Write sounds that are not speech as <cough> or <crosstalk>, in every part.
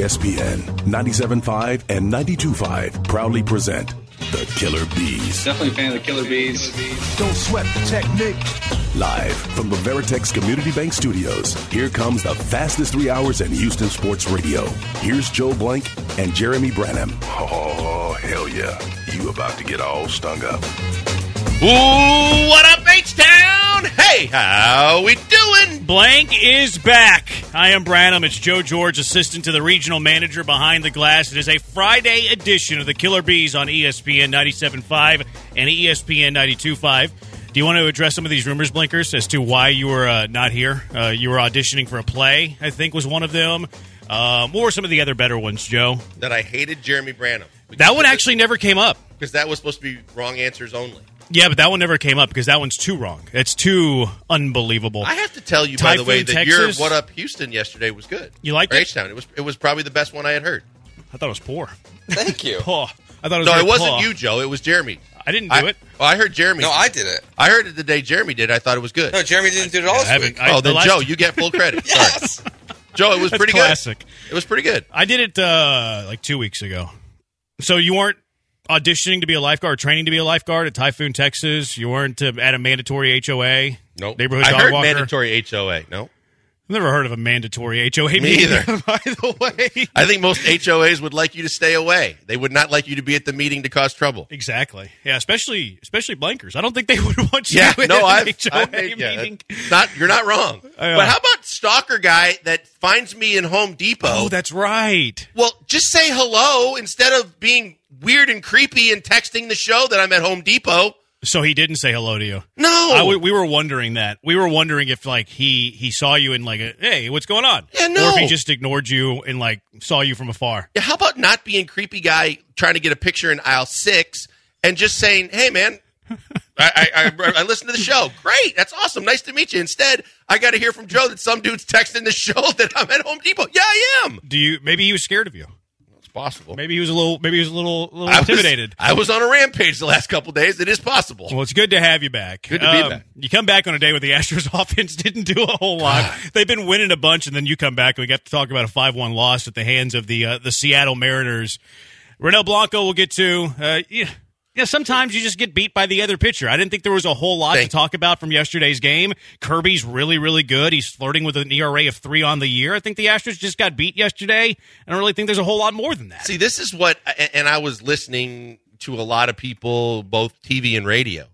ESPN 97.5 and 92.5 proudly present the Killer Bees. Definitely a fan of the Killer Bees. Don't sweat the technique. Live from the Veritex Community Bank Studios, here comes the fastest three hours in Houston sports radio. Here's Joel Blank and Jeremy Branham. Oh, hell yeah. You about to get all stung up. Ooh, what up, H-Town? Hey, how we doing? Blank is back. I am Branham. It's Joe George, assistant to the regional manager behind the glass. It is a Friday edition of the Killer Bees on ESPN 97.5 and ESPN 92.5. Do you want to address some of these rumors, Blinkers, as to why you were uh, not here? Uh, you were auditioning for a play, I think was one of them. Um, what were some of the other better ones, Joe? That I hated Jeremy Branham. That one actually never came up. Because that was supposed to be wrong answers only. Yeah, but that one never came up because that one's too wrong. It's too unbelievable. I have to tell you, by the Typhoon, way, that Texas? your What Up Houston yesterday was good. You liked Or it? H-Town. It was, it was probably the best one I had heard. I thought it was poor. Thank you. <laughs> Poor. I thought it was No, very it wasn't poor. you, Joe. It was Jeremy. I didn't do I, it. Well, I heard Jeremy. No, I did it. I heard it the day Jeremy did. I thought it was good. No, Jeremy didn't do it all I this haven't- week. I- oh, the then last- Joe, you get full <laughs> credit. Sorry. yes. Joe, it was That's pretty classic. good. It was pretty good. I did it uh, like two weeks ago. So you weren't auditioning to be a lifeguard, training to be a lifeguard at Typhoon, Texas. You weren't uh, at a mandatory HOA. Nope. Neighborhood I dog heard walker. mandatory HOA. No. I've never heard of a mandatory HOA. Me meeting, either. <laughs> By the way. I think most HOAs would like you to stay away. They would not like you to be at the meeting to cause trouble. Exactly. Yeah, especially especially blankers. I don't think they would <laughs> want you Yeah, no, I've, HOA I've made, yeah, meeting. it's not you're not wrong. I. But how about stalker guy that finds me in Home Depot? Oh, that's right. well, just say hello instead of being weird and creepy and texting the show that I'm at Home Depot. So he didn't say hello to you. No, I, we, we were wondering that. We were wondering if like he he saw you and like, a, hey, what's going on? Yeah, no. Or if he just ignored you and like saw you from afar. Yeah, how about not being creepy guy trying to get a picture in aisle six and just saying, "Hey, man." I, I, I, I listened to the show. Great. That's awesome. Nice to meet you. Instead, I got to hear from Joe that some dude's texting the show <laughs> that I'm at Home Depot. Yeah, I am. Do you? Maybe he was scared of you. Possible. Maybe he was a little. Maybe he was a little, little I was- intimidated. I was on a rampage the last couple days. It is possible. Well, it's good to have you back. Um, Good to be back. You come back on a day where the <laughs> Astros offense didn't do a whole lot. They've been winning a bunch, and then you come back and we got to talk about a five-one loss at the hands of the uh, the Seattle Mariners. Ronel Blanco, we'll get to. Uh, yeah, yeah, sometimes you just get beat by the other pitcher. I didn't think there was a whole lot Thank to talk about from yesterday's game. Kirby's really, really good. He's flirting with an ERA of three on the year. I think the Astros just got beat yesterday. I don't really think there's a whole lot more than that. See, this is what, and I was listening to a lot of people, both TV and radio,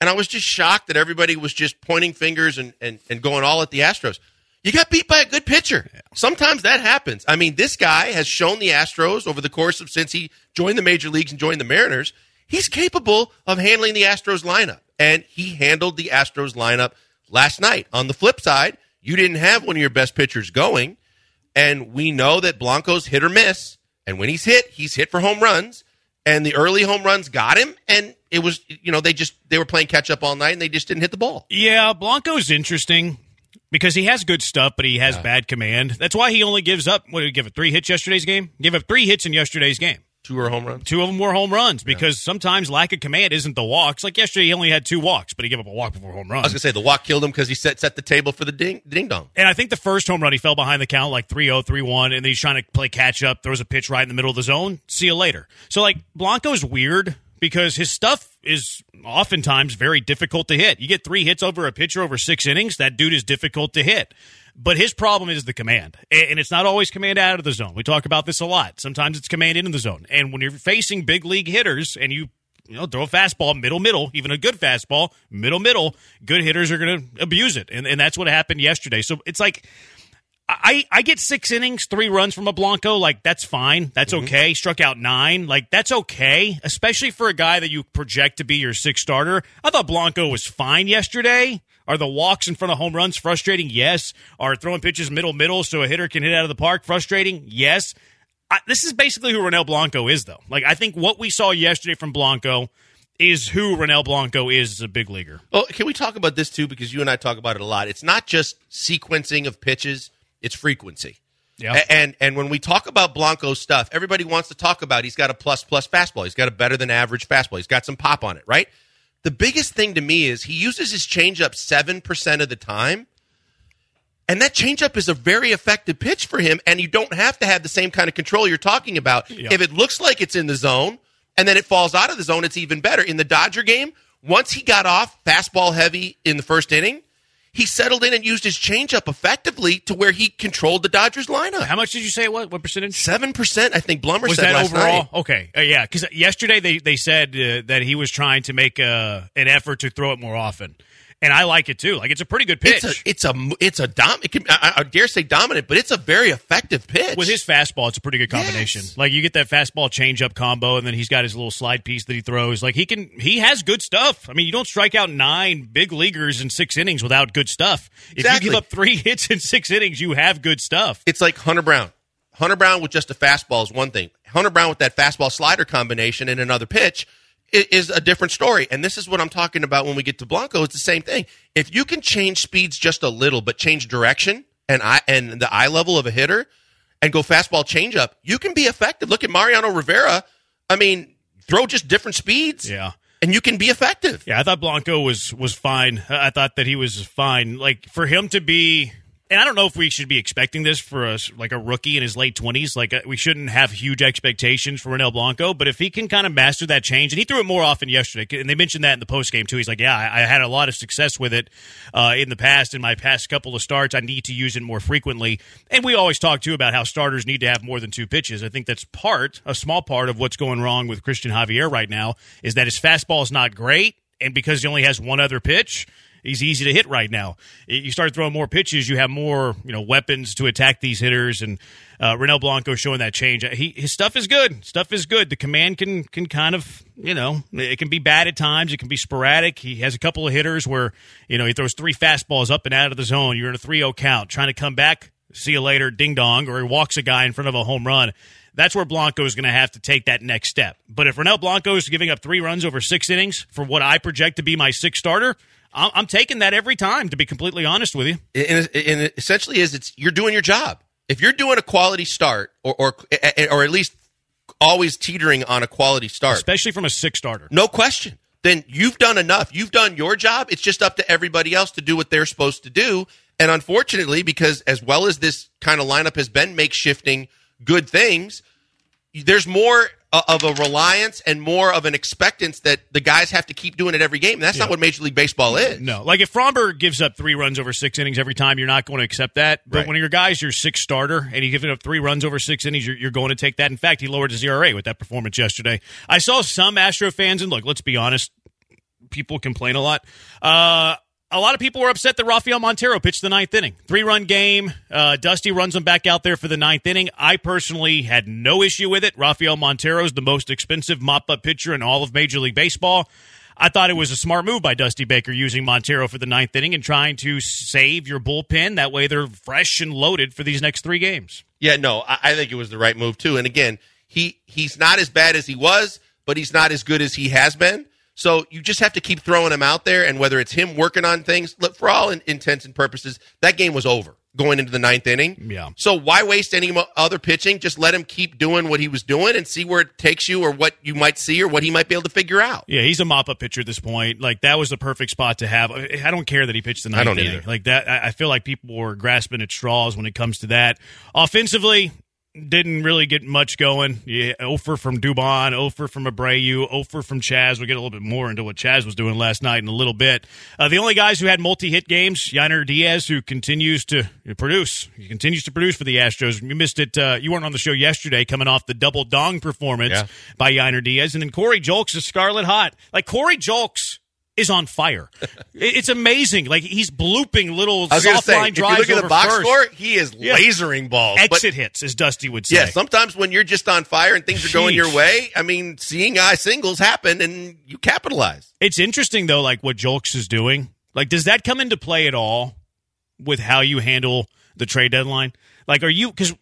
and I was just shocked that everybody was just pointing fingers and, and, and going all at the Astros. You got beat by a good pitcher. Sometimes that happens. I mean, this guy has shown the Astros over the course of since he joined the major leagues and joined the Mariners, he's capable of handling the Astros lineup. And he handled the Astros lineup last night. On the flip side, you didn't have one of your best pitchers going. And we know that Blanco's hit or miss. And when he's hit, he's hit for home runs. And the early home runs got him. And it was, you know, they just, they were playing catch up all night and they just didn't hit the ball. Yeah, Blanco's interesting because he has good stuff, but he has bad command. That's why he only gives up. What did he give it? Three hits yesterday's game. Give up three hits in yesterday's game. Two or home runs. Two of them were home runs because sometimes lack of command isn't the walks. Like yesterday, he only had two walks, but he gave up a walk before home run. I was going to say the walk killed him because he set, set the table for the ding, ding dong. And I think the first home run, he fell behind the count like 3 0, 3 1, and then he's trying to play catch up, throws a pitch right in the middle of the zone. See you later. So, like, Blanco's weird because his stuff is oftentimes very difficult to hit. You get three hits over a pitcher over six innings, that dude is difficult to hit. But his problem is the command. And it's not always command out of the zone. We talk about this a lot. Sometimes it's command into the zone. And when you're facing big league hitters and you you know, throw a fastball, middle, middle, even a good fastball, middle, middle, good hitters are going to abuse it. And, and that's what happened yesterday. So it's like, I, I get six innings, three runs from a Blanco. Like, that's fine. That's mm-hmm. okay. Struck out nine. Like, that's okay, especially for a guy that you project to be your sixth starter. I thought Blanco was fine yesterday. Are the walks in front of home runs frustrating? Yes. Are throwing pitches middle, middle so a hitter can hit out of the park frustrating? Yes. I, this is basically who Ronel Blanco is, though. Like, I think what we saw yesterday from Blanco is who Ronel Blanco is as a big leaguer. Well, can we talk about this too? Because you and I talk about it a lot. It's not just sequencing of pitches; it's frequency. Yeah. And and when we talk about Blanco's stuff, everybody wants to talk about he's got a plus plus fastball. He's got a better than average fastball. He's got some pop on it, right? The biggest thing to me is he uses his changeup seven percent of the time. And that changeup is a very effective pitch for him, and you don't have to have the same kind of control you're talking about. Yeah. If it looks like it's in the zone and then it falls out of the zone, it's even better. In the Dodger game, once he got off fastball heavy in the first inning, he settled in and used his changeup effectively to where he controlled the Dodgers lineup. How much did you say it was? What percentage? Seven percent, I think Blummer was said that last overall? night. Okay, uh, yeah. Because yesterday they they said uh, that he was trying to make uh, an effort to throw it more often, and I like it too. Like it's a pretty good pitch. It's a it's a it's a dom. It can, I, I dare say dominant, but it's a very effective pitch. with his fastball, it's a pretty good combination. Yes. Like you get that fastball changeup combo, and then he's got his little slide piece that he throws. Like he can, he has good stuff. I mean, you don't strike out nine big leaguers in six innings without good stuff. If Exactly. you give up three <laughs> hits in six innings, you have good stuff. it's like Hunter Brown. Hunter Brown with just a fastball is one thing. Hunter Brown with that fastball slider combination and another pitch is a different story. And this is what I'm talking about when we get to Blanco. It's the same thing. If you can change speeds just a little, but change direction and I and the eye level of a hitter, and go fastball changeup, you can be effective. Look at Mariano Rivera. I mean, throw just different speeds, Yeah. and you can be effective. Yeah, I thought Blanco was was fine. I thought that he was fine. Like for him to be, and I don't know if we should be expecting this for us like a rookie in his late twenties. Like uh, we shouldn't have huge expectations for Ronel Blanco. But if he can kind of master that change, and he threw it more often yesterday, and they mentioned that in the post game too. He's like, yeah, I, I had a lot of success with it uh, in the past. In my past couple of starts, I need to use it more frequently. And we always talk too about how starters need to have more than two pitches. I think that's part, a small part of what's going wrong with Christian Javier right now is that his fastball is not great and because he only has one other pitch, he's easy to hit right now. You start throwing more pitches, you have more you know weapons to attack these hitters, and uh, Ronel Blanco showing that change. He, his stuff is good. Stuff is good. The command can can kind of you know it can be bad at times. It can be sporadic. He has a couple of hitters where you know he throws three fastballs up and out of the zone. You're in a 3-0 count, trying to come back. See you later, ding dong, or he walks a guy in front of a home run. That's where Blanco is going to have to take that next step. But if Ronel Blanco is giving up three runs over six innings for what I project to be my sixth starter, I'm, I'm taking that every time. To be completely honest with you, and, and it essentially is it's you're doing your job. If you're doing a quality start, or or or at least always teetering on a quality start, especially from a six starter. no question, then you've done enough. You've done your job. It's just up to everybody else to do what they're supposed to do. And unfortunately, because as well as this kind of lineup has been makeshifting good things, there's more of a reliance and more of an expectance that the guys have to keep doing it every game. That's not what Major League Baseball is. No, like if Framber gives up three runs over six innings every time, you're not going to accept that. But Right. when your guy's your sixth starter and he's giving up three runs over six innings, you're, you're going to take that. In fact, he lowered his ERA with that performance yesterday. I saw some Astro fans, and look, let's be honest, people complain a lot. Uh, a lot of people were upset that Rafael Montero pitched the ninth inning. Three run game. Uh, Dusty runs him back out there for the ninth inning. I personally had no issue with it. Rafael Montero is the most expensive mop up pitcher in all of Major League Baseball. I thought it was a smart move by Dusty Baker using Montero for the ninth inning and trying to save your bullpen. That way they're fresh and loaded for these next three games. Yeah, no, I, think it was the right move too. And again, he he's not as bad as he was, but he's not as good as he has been. So you just have to keep throwing him out there, and whether it's him working on things, look, for all in, intents and purposes, that game was over going into the ninth inning. Yeah. So why waste any other pitching? Just let him keep doing what he was doing and see where it takes you, or what you might see, or what he might be able to figure out. Yeah, he's a mop up pitcher at this point. Like that was the perfect spot to have. I don't care that he pitched the ninth I don't inning. either. Like that, I feel like people were grasping at straws when it comes to that. Offensively, didn't really get much going. Yeah, Ofer from Dubon, Ofer from Abreu, Ofer from Chas. We'll get a little bit more into what Chas was doing last night in a little bit. Uh, the only guys who had multi-hit games, Yainer Diaz, who continues to produce. He continues to produce for the Astros. You missed it. Uh, you weren't on the show yesterday, coming off the double dong performance Yeah. by Yainer Diaz. And then Corey Julks is scarlet hot. Like Corey Julks is on fire. It's amazing. Like he's blooping little I was soft say, line if you drives look at over the box first. score, he is Yeah. lasering balls. Exit hits, as Dusty would say. yeah, sometimes when you're just on fire and things are going your way, I mean, seeing eye singles happen and you capitalize. It's interesting though, like what Julks is doing. Like, does that come into play at all with how you handle the trade deadline? Like, are you because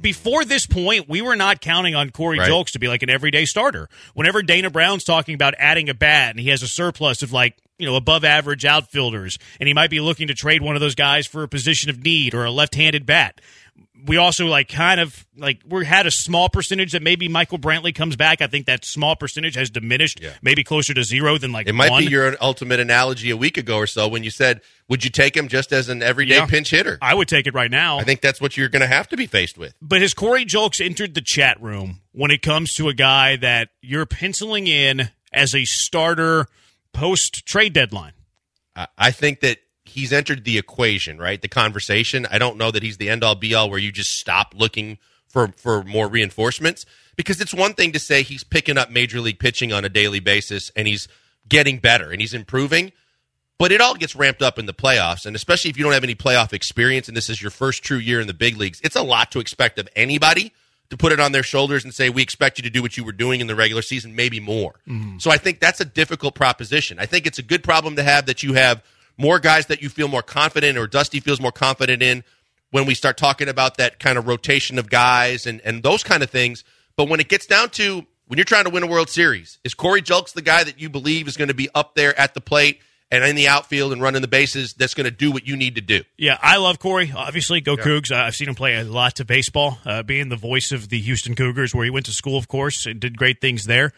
before this point, we were not counting on Corey Right. Julks to be like an everyday starter. Whenever Dana Brown's talking about adding a bat and he has a surplus of like you know above average outfielders, and he might be looking to trade one of those guys for a position of need or a left handed bat. We also like kind of like we had a small percentage that maybe Michael Brantley comes back. I think that small percentage has diminished, Yeah. maybe closer to zero than like It might one. be your ultimate analogy a week ago or so when you said, "Would you take him just as an everyday Yeah. pinch hitter?" I would take it right now. I think that's what you're going to have to be faced with. But has Corey Julks entered the chat room when it comes to a guy that you're penciling in as a starter post trade deadline? I- I think that he's entered the equation, right? The conversation. I don't know that he's the end all be all where you just stop looking for for more reinforcements because it's one thing to say he's picking up major league pitching on a daily basis and he's getting better and he's improving, but it all gets ramped up in the playoffs and especially if you don't have any playoff experience and this is your first true year in the big leagues, it's a lot to expect of anybody to put it on their shoulders and say we expect you to do what you were doing in the regular season, maybe more. Mm-hmm. So I think that's a difficult proposition. I think it's a good problem to have that you have more guys that you feel more confident or Dusty feels more confident in when we start talking about that kind of rotation of guys and, and those kind of things. But when it gets down to when you're trying to win a World Series, is Corey Julks the guy that you believe is going to be up there at the plate and in the outfield and running the bases that's going to do what you need to do? Yeah, I love Corey. Obviously, go Cougs. Uh, I've seen him play a lot of baseball, uh, being the voice of the Houston Cougars, where he went to school, of course, and did great things there.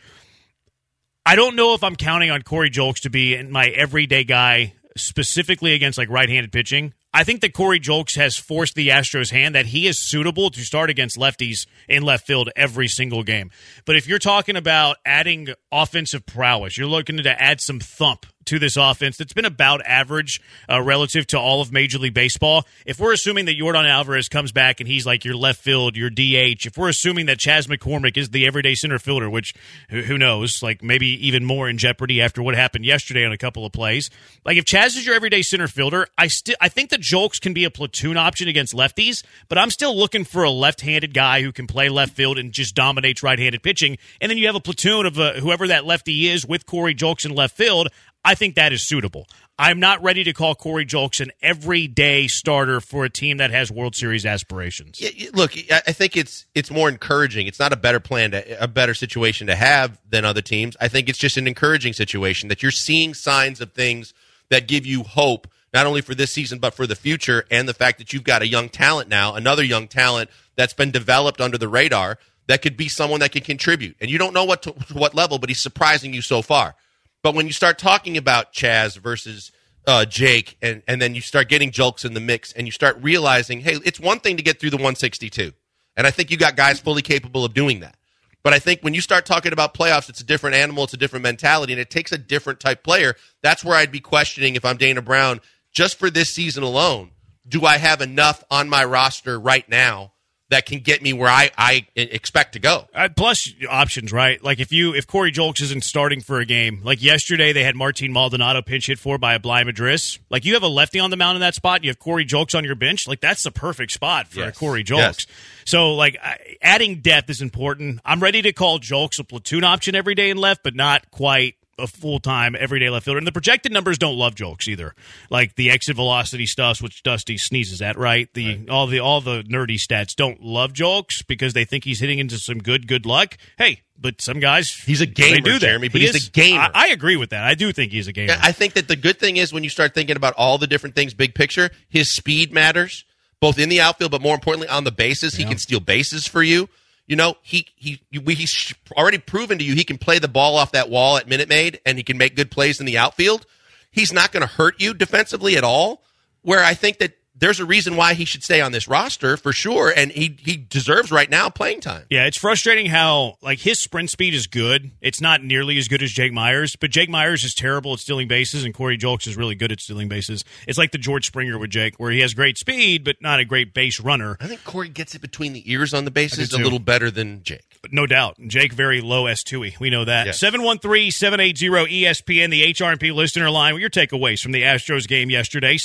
I don't know if I'm counting on Corey Julks to be my everyday guy, specifically against like right-handed pitching. I think that Corey Julks has forced the Astros' hand that he is suitable to start against lefties in left field every single game. But if you're talking about adding offensive prowess, you're looking to add some thump to this offense that's been about average uh, relative to all of Major League Baseball. If we're assuming that Yordan Alvarez comes back and he's like your left field, your DH, if we're assuming that Chas McCormick is the everyday center fielder, which who who knows, like maybe even more in jeopardy after what happened yesterday on a couple of plays. Like if Chas is your everyday center fielder, I still I think that Julks can be a platoon option against lefties, but I'm still looking for a left-handed guy who can play left field and just dominates right-handed pitching. And then you have a platoon of uh, whoever that lefty is with Corey Julks in left field. I think that is suitable. I'm not ready to call Corey Julks an everyday starter for a team that has World Series aspirations. Look, I think it's it's more encouraging. It's not a better plan to a better situation to have than other teams. I think it's just an encouraging situation that you're seeing signs of things that give you hope not only for this season but for the future and the fact that you've got a young talent now, another young talent that's been developed under the radar that could be someone that can contribute. And you don't know what to <laughs> what level, but he's surprising you so far. But when you start talking about Chas versus uh, Jake, and, and then you start getting Julks in the mix, and you start realizing, hey, it's one thing to get through the 162. And I think you got guys fully capable of doing that. But I think when you start talking about playoffs, it's a different animal, it's a different mentality, and it takes a different type player. That's where I'd be questioning if I'm Dana Brown, just for this season alone, do I have enough on my roster right now that can get me where I, I expect to go? Uh, plus options, right? Like if you if Corey Julks isn't starting for a game, like yesterday they had Martin Maldonado pinch hit for by a Bligh Madris. Like you have a lefty on the mound in that spot, you have Corey Julks on your bench. Like that's the perfect spot for Yes. Corey Julks. Yes. So like adding depth is important. I'm ready to call Julks a platoon option every day in left, but not quite a full time everyday left fielder. And the projected numbers don't love Julks either. Like the exit velocity stuff, which Dusty sneezes at, right? The all the all the nerdy stats don't love Julks because they think he's hitting into some good good luck. Hey, but some guys He's a gamer, do that. Jeremy, but He he's a gamer. I, I agree with that. I do think he's a gamer. I think that the good thing is when you start thinking about all the different things, big picture, his speed matters, both in the outfield, but more importantly on the bases. He can steal bases for you. You know, he he he's already proven to you he can play the ball off that wall at Minute Maid, and he can make good plays in the outfield. He's not going to hurt you defensively at all. Where I think that there's a reason why he should stay on this roster for sure, and he he deserves right now playing time. Yeah, it's frustrating how like his sprint speed is good. It's not nearly as good as Jake Myers, but Jake Myers is terrible at stealing bases, and Corey Jolks is really good at stealing bases. It's like the George Springer with Jake, where he has great speed but not a great base runner. I think Corey gets it between the ears on the bases a little better than Jake. No doubt, Jake very low S two E. We know that. Seven one three seven eight zero ESPN, the HRP listener line. What your takeaways from the Astros game yesterday?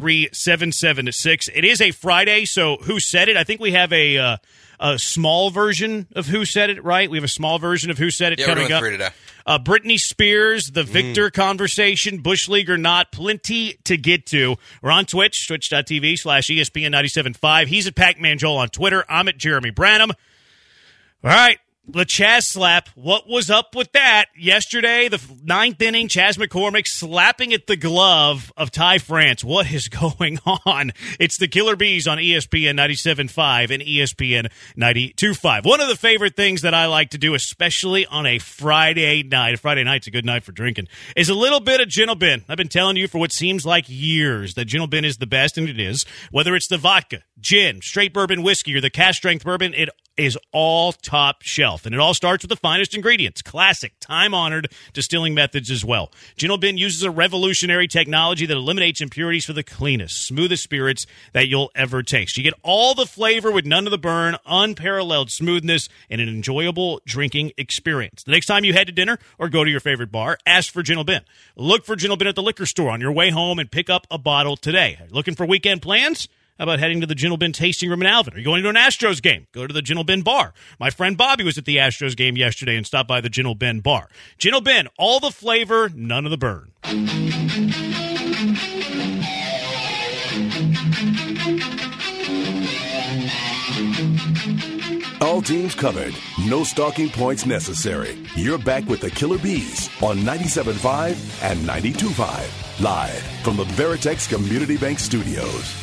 713-780-3776. It is a Friday, so who said it? I think we have a uh, a small version of who said it. Right? We have a small version of who said it Yeah, coming up. three today. Uh, Britney Spears, the Victor conversation, Bush League or not, plenty to get to. We're on Twitch, twitch.tv slash E ESPN 97.5. He's at Pac-Man Joel on Twitter. I'm at Jeremy Branham. All right, The Chas slap. What was up with that? Yesterday, the ninth inning, Chas McCormick slapping at the glove of Ty France. What is <laughs> going on? It's the Killer Bees on ESPN 97.5 and ESPN 92.5. One of the favorite things that I like to do, especially on a Friday night, a Friday night's a good night for drinking, is a little bit of Gentle Bin. I've been telling you for what seems like years that Gentle Bin is the best, and it is. Whether it's the vodka, gin, straight bourbon whiskey, or the cask strength bourbon, it is all top shelf. And it all starts with the finest ingredients, classic, time honored distilling methods as well. Gentle Bin uses a revolutionary technology that eliminates impurities for the cleanest, smoothest spirits that you'll ever taste. You get all the flavor with none of the burn, unparalleled smoothness, and an enjoyable drinking experience. The next time you head to dinner or go to your favorite bar, ask for Gentle Bin. Look for Gentle Bin at the liquor store on your way home and pick up a bottle today. Looking for weekend plans? How about heading to the Gentle Bin tasting room in Alvin? Are you going to an Astros game? Go to the Gentle Bin bar. My friend Bobby was at the Astros game yesterday and stopped by the Gentle Bin bar. Gentle Bin, all the flavor, none of the burn. All teams covered. No stalking points necessary. You're back with the Killer Bees on 97.5 and 92.5. Live from the Veritex Community Bank Studios.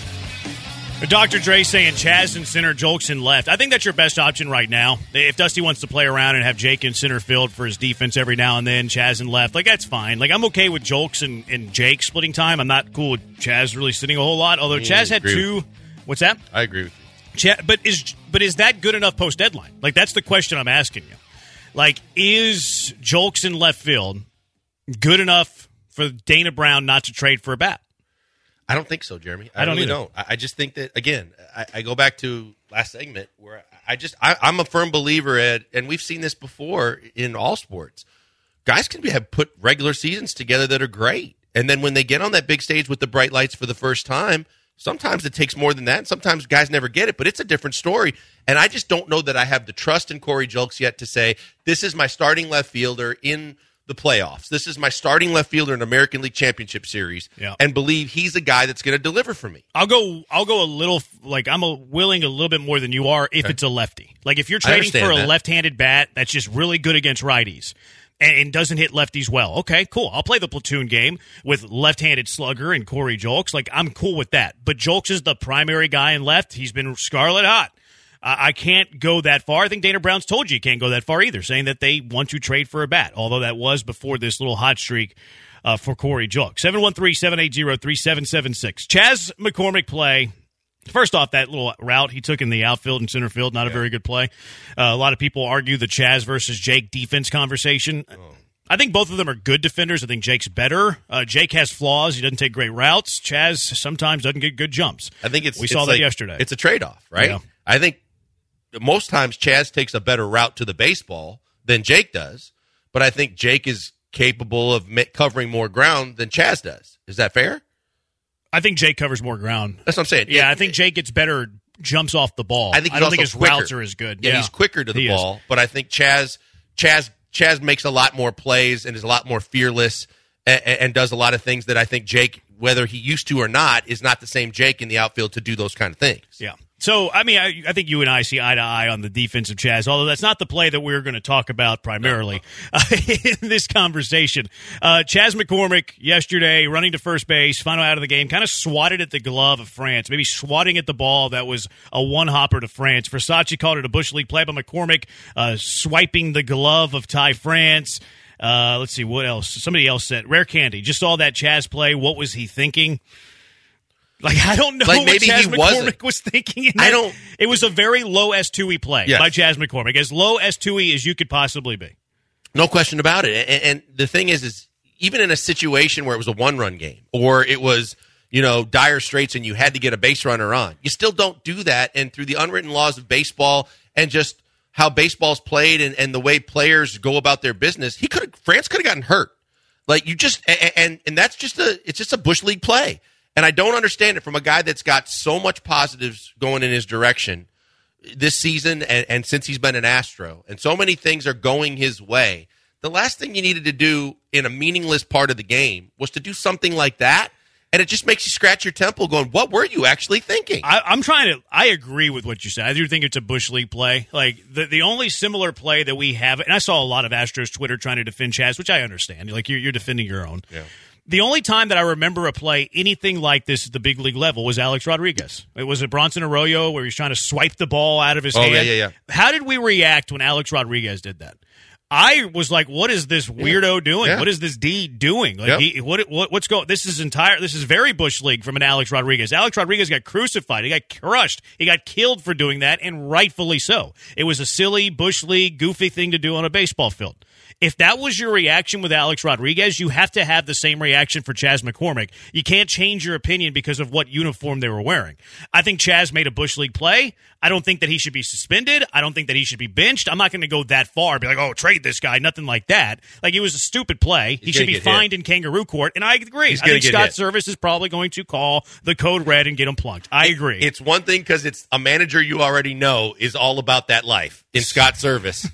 Dr. Dre saying Chas in center, Julks in left. I think that's your best option right now. If Dusty wants to play around and have Jake in center field for his defense every now and then, Chas in left, like that's fine. Like I'm okay with Julks and, and Jake splitting time. I'm not cool with Chas really sitting a whole lot. Although Yeah, Chas had two. What's that? I agree with you. Ch- but is but is that good enough post deadline? Like that's the question I'm asking you. Like is Julks in left field good enough for Dana Brown not to trade for a bat? I don't think so, Jeremy. I, I don't really either. don't. I, I just think that again, I, I go back to last segment where I just I, I'm a firm believer at, and we've seen this before in all sports. Guys can be, have put regular seasons together that are great, and then when they get on that big stage with the bright lights for the first time, sometimes it takes more than that. And sometimes guys never get it, but it's a different story. And I just don't know that I have the trust in Corey Julks yet to say this is my starting left fielder in the playoffs. This is my starting left fielder in American League Championship Series, Yeah. and believe he's a guy that's going to deliver for me. I'll go. I'll go a little. Like I'm a, willing a little bit more than you are if it's a lefty. Like if you're trading for a that. left-handed bat that's just really good against righties and, and doesn't hit lefties well. Okay, cool. I'll play the platoon game with left-handed slugger and Corey Julks. Like I'm cool with that. But Julks is the primary guy in left. He's been scarlet hot. I I can't go that far. I think Dana Brown's told you you can't go that far either, saying that they want to trade for a bat, although that was before this little hot streak uh, for Corey Julks. 713 780 3776. Chas McCormick play. First off, that little route he took in the outfield and center field, not a very good play. Uh, a lot of people argue the Chas versus Jake defense conversation. I think both of them are good defenders. I think Jake's better. Uh, Jake has flaws. He doesn't take great routes. Chas sometimes doesn't get good jumps. I think it's we it's saw that yesterday. It's a trade off, right? Yeah. I think most times Chas takes a better route to the baseball than Jake does, but I think Jake is capable of covering more ground than Chas does. Is that fair? I think Jake covers more ground. That's what I'm saying. Yeah, It- I think Jake gets better jumps off the ball. I think he's don't think his quicker. routes are as good. Yeah, he's quicker to the He is. ball, but I think Chas Chas Chas makes a lot more plays and is a lot more fearless and, and does a lot of things that I think Jake, whether he used to or not, is not the same Jake in the outfield to do those kind of things. Yeah. So, I mean, I, I think you and I see eye to eye on the defensive Chas, although that's not the play that we're going to talk about primarily uh, <laughs> in this conversation. Uh, Chas McCormick yesterday running to first base, final out of the game, kind of swatted at the glove of France, maybe swatting at the ball that was a one hopper to France. Versace called it a Bush League play by McCormick, uh, swiping the glove of Ty France. Uh, let's see what else. Somebody else said rare candy. Just saw that Chas play. What was he thinking? Like I don't know Like, what he McCormick wasn't. was thinking. In I don't- It was a very low S two E play Yes. by Chas McCormick, as low S two E as you could possibly be. No question about it. And, and the thing is, is even in a situation where it was a one run game or it was, you know, dire straits and you had to get a base runner on, you still don't do that. And through the unwritten laws of baseball and just how baseball's played and, and the way players go about their business, he could have, France could have gotten hurt. Like you just, and, and that's just a, it's just a Bush League play. And I don't understand it from a guy that's got so much positives going in his direction this season and, and since he's been an Astro, and so many things are going his way. The last thing you needed to do in a meaningless part of the game was to do something like that. and it just makes you scratch your temple, going, "What were you actually thinking?" I, I'm trying to. I agree with what you said. I do think it's a bush league play. Like the the only similar play that we have, and I saw a lot of Astros Twitter trying to defend Chas, which I understand. Like you're, you're defending your own. Yeah. The only time that I remember a play anything like this at the big league level was Alex Rodriguez. It was a Bronson Arroyo where he's trying to swipe the ball out of his Oh, hand. yeah, yeah, yeah. How did we react when Alex Rodriguez did that? I was like, "What is this weirdo doing? Yeah. What is this D doing? Like, Yep. he, what, what what's going? This is entire. This is very bush league from an Alex Rodriguez. Alex Rodriguez got crucified. He got crushed. He got killed for doing that, and rightfully so. It was a silly bush league, goofy thing to do on a baseball field. If that was your reaction with Alex Rodriguez, you have to have the same reaction for Chas McCormick. You can't change your opinion because of what uniform they were wearing. I think Chas made a bush league play. I don't think that he should be suspended. I don't think that he should be benched. I'm not going to go that far. Be like, oh, trade this guy. Nothing like that. Like it was a stupid play. he should be get hit. fined in kangaroo court, and I agree. He's I think Scott hit. Servais is probably going to call the code red and get him plunked. I agree. It's one thing because it's a manager you already know is all about that life in <laughs> Scott Servais,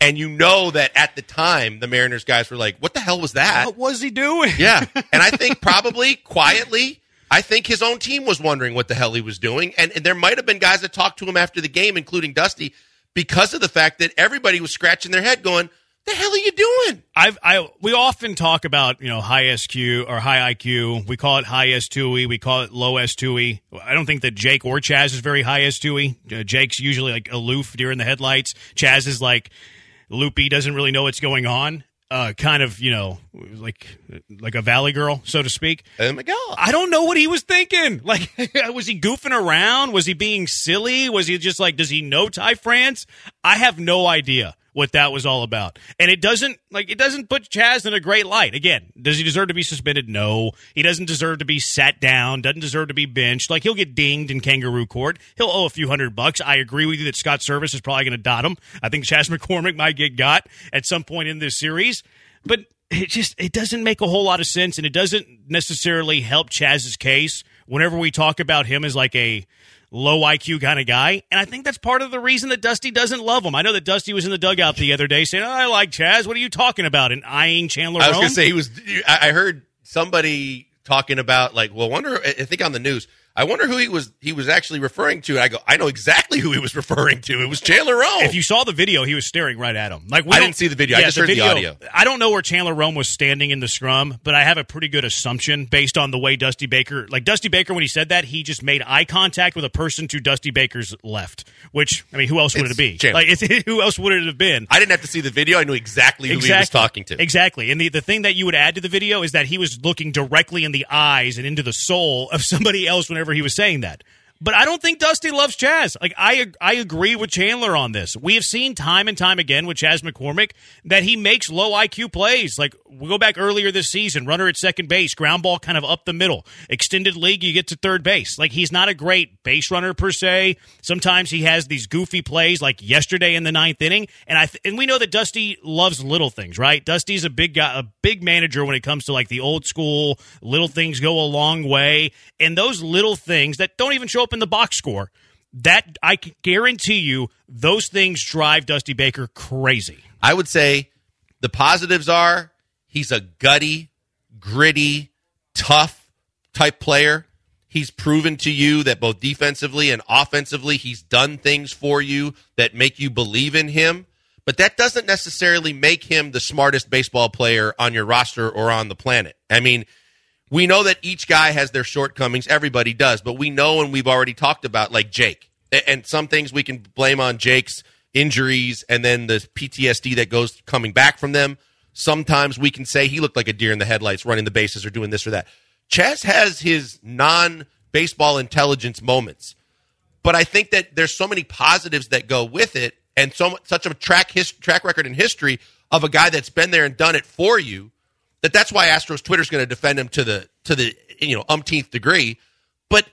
and you know that at the time the Mariners guys were like, "What the hell was that?" what was he doing? <laughs> Yeah, and I think <laughs> probably quietly, I think his own team was wondering what the hell he was doing, and, and there might have been guys that talked to him after the game, including Dusty, because of the fact that everybody was scratching their head, going, "The hell are you doing?" I've, I we often talk about you know high SQ or high IQ. We call it high S2E. We call it low S2E. I don't think that Jake or Chas is very high S2E. Uh, Jake's usually like aloof during the headlights. Chas is like loopy, doesn't really know what's going on. Uh, kind of you know like like a valley girl, so to speak. Oh my god! I don't know what he was thinking. <laughs> Like, was he goofing around? Was he being silly? Was he just like, does he know Ty France? I have no idea what that was all about. And it doesn't, like, it doesn't put Chas in a great light. Again, does he deserve to be suspended? No. He doesn't deserve to be sat down, doesn't deserve to be benched. Like, he'll get dinged in kangaroo court. He'll owe a few hundred bucks. I agree with you that Scott Servais is probably going to dot him. I think Chas <laughs> McCormick might get got at some point in this series. But it just it doesn't make a whole lot of sense and it doesn't necessarily help Chas's case whenever we talk about him as like a low IQ kind of guy. And I think that's part of the reason that Dusty doesn't love him. I know that Dusty was in the dugout the other day saying, oh, I like Chas. What are you talking about? And eyeing Chandler I was going to say he was. I I heard somebody talking about like, well, wonder. I think on the news. I wonder who he was. He was actually referring to. I go. I know exactly who he was <laughs> referring to. It was Chandler Rome. If you saw the video, he was staring right at him. Like we I didn't see the video. I just heard the audio. I don't know where Chandler Rome was standing in the scrum, but I have a pretty good assumption based on the way Dusty Baker, like Dusty Baker, when he said that, he just made eye contact with a person to Dusty Baker's left. Which I mean, who else would It's it be? Chandler. Like, <laughs> who else would it have been? I didn't have to see the video. I knew exactly who he was talking to. Exactly. And the, the thing that you would add to the video is that he was looking directly in the eyes and into the soul of somebody else whenever he was saying that. But I don't think Dusty loves Chas. Like I I agree with Chandler on this. We have seen time and time again with Chas McCormick that he makes low IQ plays. Like we go back earlier this season, runner at second base, ground ball kind of up the middle. Extended league, you get to third base. Like he's not a great base runner per se. Sometimes he has these goofy plays, like yesterday in the ninth inning. And I th- and we know that Dusty loves little things, right? Dusty's a big guy, a big manager when it comes to like the old school little things go a long way. And those little things that don't even show up the box score, that I guarantee you, those things drive Dusty Baker crazy. I would say the positives are he's a gutty, gritty, tough type player. He's proven to you that both defensively and offensively, he's done things for you that make you believe in him. But that doesn't necessarily make him the smartest baseball player on your roster or on the planet. I mean, we know that each guy has their shortcomings. Everybody does. But we know, and we've already talked about, like Jake. And some things we can blame on Jake's injuries and then the PTSD that goes coming back from them. Sometimes we can say he looked like a deer in the headlights running the bases or doing this or that. Chas has his non baseball intelligence moments but I think that there's so many positives that go with it, and so much, such a track his, track record in history of a guy that's been there and done it for you. That that's why Astros Twitter's going to defend him to the to the you know umpteenth degree. But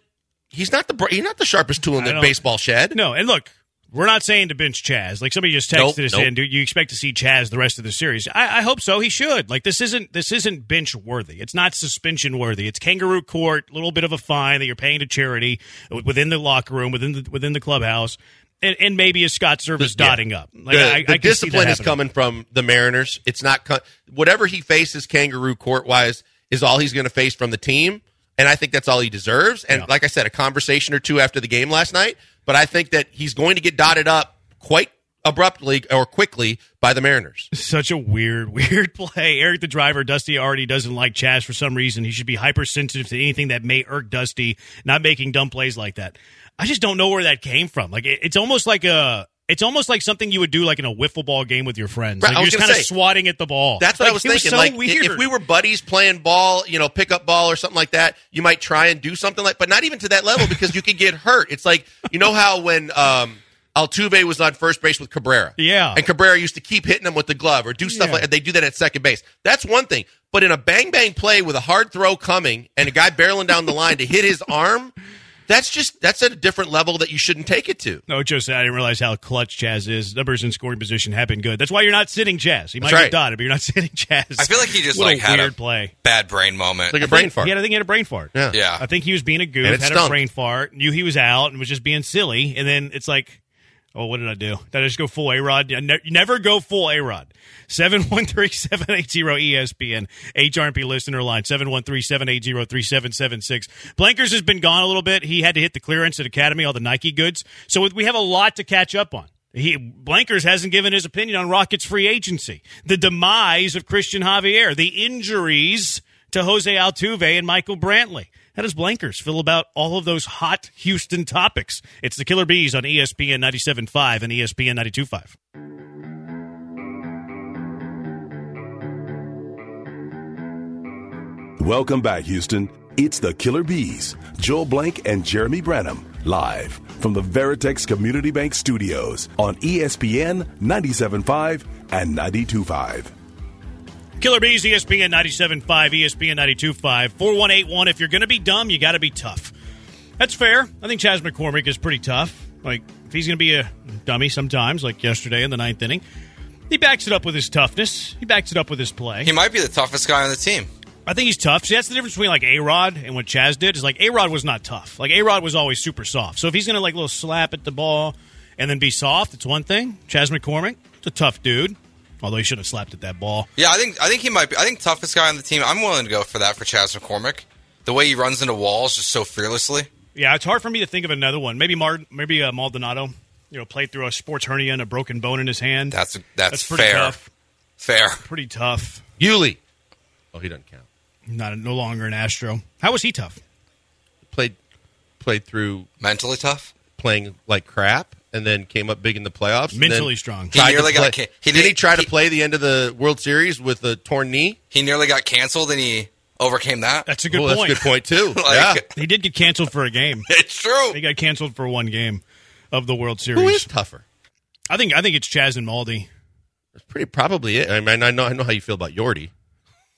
he's not the he's not the sharpest tool in the baseball shed. No, and look, we're not saying to bench Chas. Like somebody just texted Nope, us nope. in. Do you expect to see Chas the rest of the series? I, I hope so. He should. Like this isn't this isn't bench worthy. It's not suspension worthy. It's kangaroo court. A little bit of a fine that you're paying to charity within the locker room, within the within the clubhouse, and, and maybe a Scott Servais Yeah. dotting up. Like, the I, the I discipline is coming from the Mariners. It's not co- whatever he faces kangaroo court wise is all he's going to face from the team. and I think that's all he deserves. And Yeah. like I said, a conversation or two after the game last night. But I think that he's going to get dotted up quite abruptly or quickly by the Mariners. Such a weird, <laughs> weird play. Eric the driver, Dusty already doesn't like Chas for some reason. He should be hypersensitive to anything that may irk Dusty, not making dumb plays like that. I just don't know where that came from. Like it, it's almost like a it's almost like something you would do like in a wiffle ball game with your friends. Right, Like you're just kind of swatting at the ball. That's what Like, I was thinking. so like weird. if we were buddies playing ball, you know, pickup ball or something like that, you might try and do something like, but not even to that level because you could get hurt. It's like you know how when um, Altuve was on first base with Cabrera, Yeah. and Cabrera used to keep hitting him with the glove or do stuff Yeah. like that. They do that at second base. That's one thing. But in a bang bang play with a hard throw coming and a guy barreling down the line to hit his arm, that's just that's at a different level that you shouldn't take it to. No, Joe said I didn't realize how clutch Chas is. Numbers in scoring position have been good. That's why you're not sitting Chas. He might right. get dotted, but you're not <laughs> sitting Chas. I feel like he just what like a had weird a play. bad brain moment. Like a brain fart. He had, I think he had a brain fart. Yeah. yeah. I think he was being a goof, And it had a brain fart, knew he was out, and was just being silly. And then it's like, oh, what did I do? Did I just go full A Rod? Ne- never go full A Rod. 713 780 ESPN, HRP listener line, 713 780 3776. Blankers has been gone a little bit. He had to hit the clearance at Academy, all the Nike goods. So we have a lot to catch up on. He Blankers hasn't given his opinion on Rockets free agency, the demise of Christian Javier, the injuries to Jose Altuve and Michael Brantley. How does Blankers feel about all of those hot Houston topics? It's the Killer Bees on ESPN 97.5 and ESPN 92.5. Welcome back, Houston. It's the Killer Bees, Joel Blank and Jeremy Branham, live from the Veritex Community Bank Studios on ESPN 97.5 and 92.5. Killer Bees, ESPN 97.5, ESPN 92.5, 4181. If you're going to be dumb, you got to be tough. That's fair. I think Chas McCormick is pretty tough. Like, if he's going to be a dummy sometimes, like yesterday in the ninth inning, he backs it up with his toughness. He backs it up with his play. he might be the toughest guy on the team. I think he's tough. See, that's the difference between like A Rod and what Chas did. Is like A Rod was not tough. Like A Rod was always super soft. So if he's gonna like little slap at the ball and then be soft, it's one thing. Chas McCormick, it's a tough dude. Although he should have slapped at that ball. Yeah, I think I think he might be. I think toughest guy on the team. I'm willing to go for that for Chas McCormick. The way he runs into walls just so fearlessly. Yeah, it's hard for me to think of another one. Maybe Mar- maybe uh, Maldonado. You know, played through a sports hernia and a broken bone in his hand. That's that's, That's pretty fair. tough. Fair. Pretty tough. Yuli. Oh, he doesn't count. Not no longer an Astro. How was he tough? Played played through Mentally tough. playing like crap and then came up big in the playoffs. Mentally strong. He tried to nearly got play- ca- he did he did- try to play the end of the World Series with a torn knee? He nearly got canceled and he overcame that. That's a good well, point. that's a good point too. <laughs> Like- yeah. He did get canceled for a game. <laughs> it's true. He got canceled for one game of the World Series. Who is tougher? I think I think it's Chas and Maldy. That's pretty probably it. I mean, I know I know how you feel about Yordy.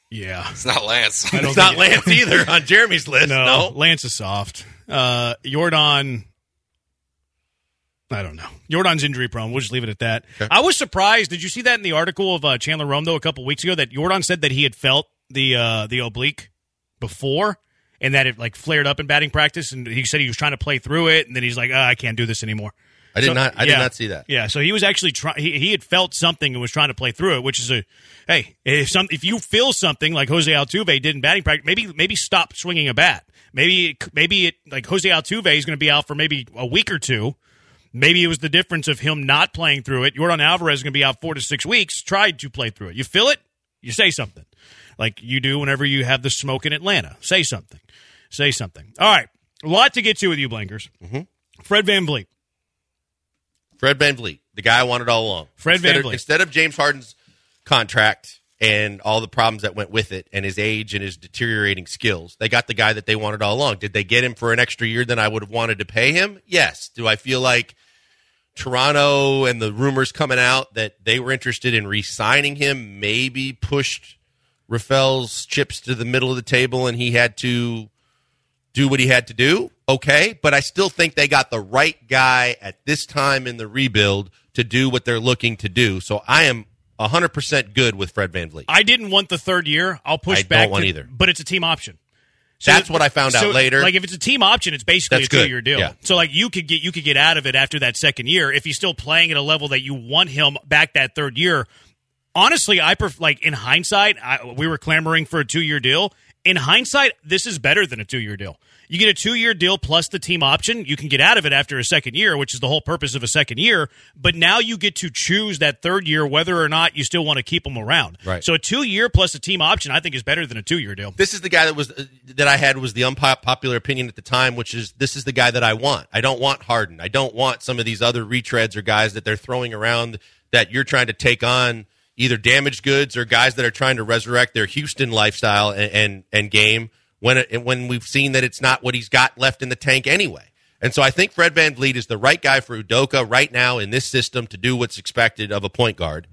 Yeah. It's not Lance. It's not Lance either on Jeremy's list. No, No, Lance is soft. Uh, Yordan. I don't know. Yordan's injury prone. We'll just leave it at that. Okay. I was surprised. Did you see that in the article of uh, Chandler Rome though a couple weeks ago that Yordan said that he had felt the uh, the oblique before and that it like flared up in batting practice and he said he was trying to play through it and then he's like "Ah, I can't do this anymore. I did So, not. I yeah. did not see that. Yeah, so he was actually trying. He, he had felt something and was trying to play through it, which is a hey. If some if you feel something like Jose Altuve did in batting practice, maybe maybe stop swinging a bat. Maybe maybe it like Jose Altuve is going to be out for maybe a week or two. Maybe it was the difference of him not playing through it. Yordan Alvarez is going to be out four to six weeks. Tried to play through it. You feel it, you say something, like you do whenever you have the smoke in Atlanta. Say something. Say something. All right, a lot to get to with you, Blankers. Mm-hmm. Fred VanVleet. Fred VanVleet, the guy I wanted all along. Fred Van of, Instead of James Harden's contract and all the problems that went with it and his age and his deteriorating skills, they got the guy that they wanted all along. Did they get him for an extra year than I would have wanted to pay him? Yes. Do I feel like Toronto and the rumors coming out that they were interested in re-signing him maybe pushed Rafael's chips to the middle of the table and he had to do what he had to do. Okay, but I still think they got the right guy at this time in the rebuild to do what they're looking to do. So I am 100% good with Fred VanVleet. I didn't want the third year. I'll push I don't back. want to- either. But it's a team option. So That's what I found out later. Like if it's a team option, it's basically That's a good. two year deal. Yeah. So like you could get you could get out of it after that second year if he's still playing at a level that you want him back that third year. Honestly, I pref- like in hindsight, I, we were clamoring for a two year deal. In hindsight, this is better than a two year deal. You get a two year deal plus the team option. You can get out of it after a second year, which is the whole purpose of a second year. But now you get to choose that third year whether or not you still want to keep them around. Right. So a two year plus a team option, I think, is better than a two year deal. This is the guy that was uh, that I had was the unpopular opinion at the time, which is this is the guy that I want. I don't want Harden. I don't want some of these other retreads or guys that they're throwing around that you're trying to take on either damaged goods or guys that are trying to resurrect their Houston lifestyle and and, and game when it, when we've seen that it's not what he's got left in the tank anyway. And so I think Fred VanVleet is the right guy for Udoka right now in this system to do what's expected of a point guard.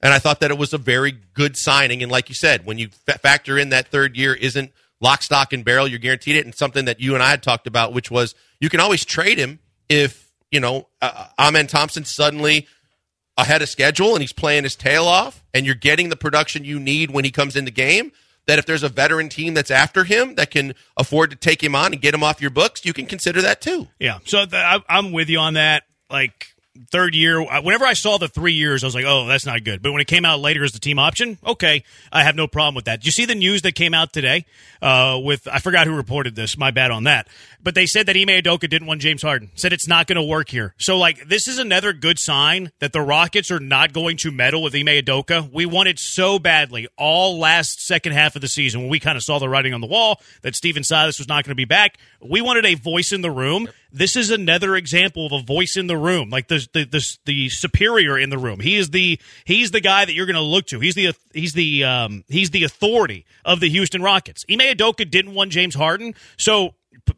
And I thought that it was a very good signing. And like you said, when you factor in that third year isn't lock, stock, and barrel, you're guaranteed it. And something that you and I had talked about, which was you can always trade him if, you know, uh, Amen Thompson suddenly ahead of schedule and he's playing his tail off and you're getting the production you need when he comes in the game that if there's a veteran team that's after him that can afford to take him on and get him off your books, you can consider that too. Yeah. So I'm with you on that. Like third year, whenever I saw the three years, I was like, oh, that's not good. But when it came out later as the team option, okay, I have no problem with that. Did you see the news that came out today uh, with, I forgot who reported this, my bad on that. But they said that Ime Udoka didn't want James Harden. Said it's not going to work here. So, like, this is another good sign that the Rockets are not going to meddle with Ime Udoka. We wanted so badly all last second half of the season when we kind of saw the writing on the wall that Stephen Silas was not going to be back. We wanted a voice in the room. This is another example of a voice in the room, like the the the, the superior in the room. He is the he's the guy that you're going to look to. He's the he's the um, he's the authority of the Houston Rockets. Ime Udoka didn't want James Harden, so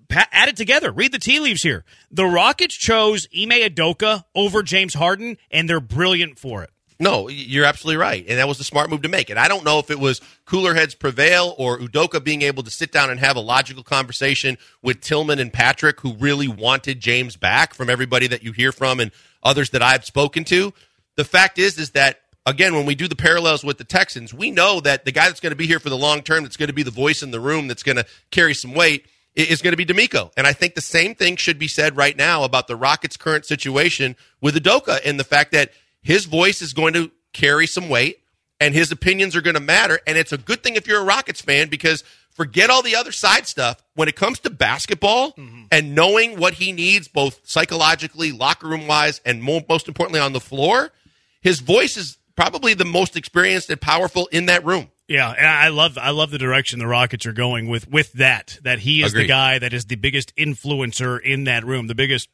add it together. Read the tea leaves here. The Rockets chose Ime Udoka over James Harden, and they're brilliant for it. No, you're absolutely right. And that was the smart move to make. And I don't know if it was cooler heads prevail or Udoka being able to sit down and have a logical conversation with Tilman and Patrick, who really wanted James back from everybody that you hear from and others that I've spoken to. The fact is, is that again, when we do the parallels with the Texans, we know that the guy that's going to be here for the long term, that's going to be the voice in the room, that's going to carry some weight, is going to be DeMeco. And I think the same thing should be said right now about the Rockets' current situation with Udoka and the fact that his voice is going to carry some weight and his opinions are going to matter. And it's a good thing if you're a Rockets fan because forget all the other side stuff. When it comes to basketball mm-hmm. and knowing what he needs, both psychologically, locker room wise, and most importantly on the floor, his voice is probably the most experienced and powerful in that room. Yeah, and I love I love the direction the Rockets are going with with that. That he is Agreed. the guy that is the biggest influencer in that room, the biggest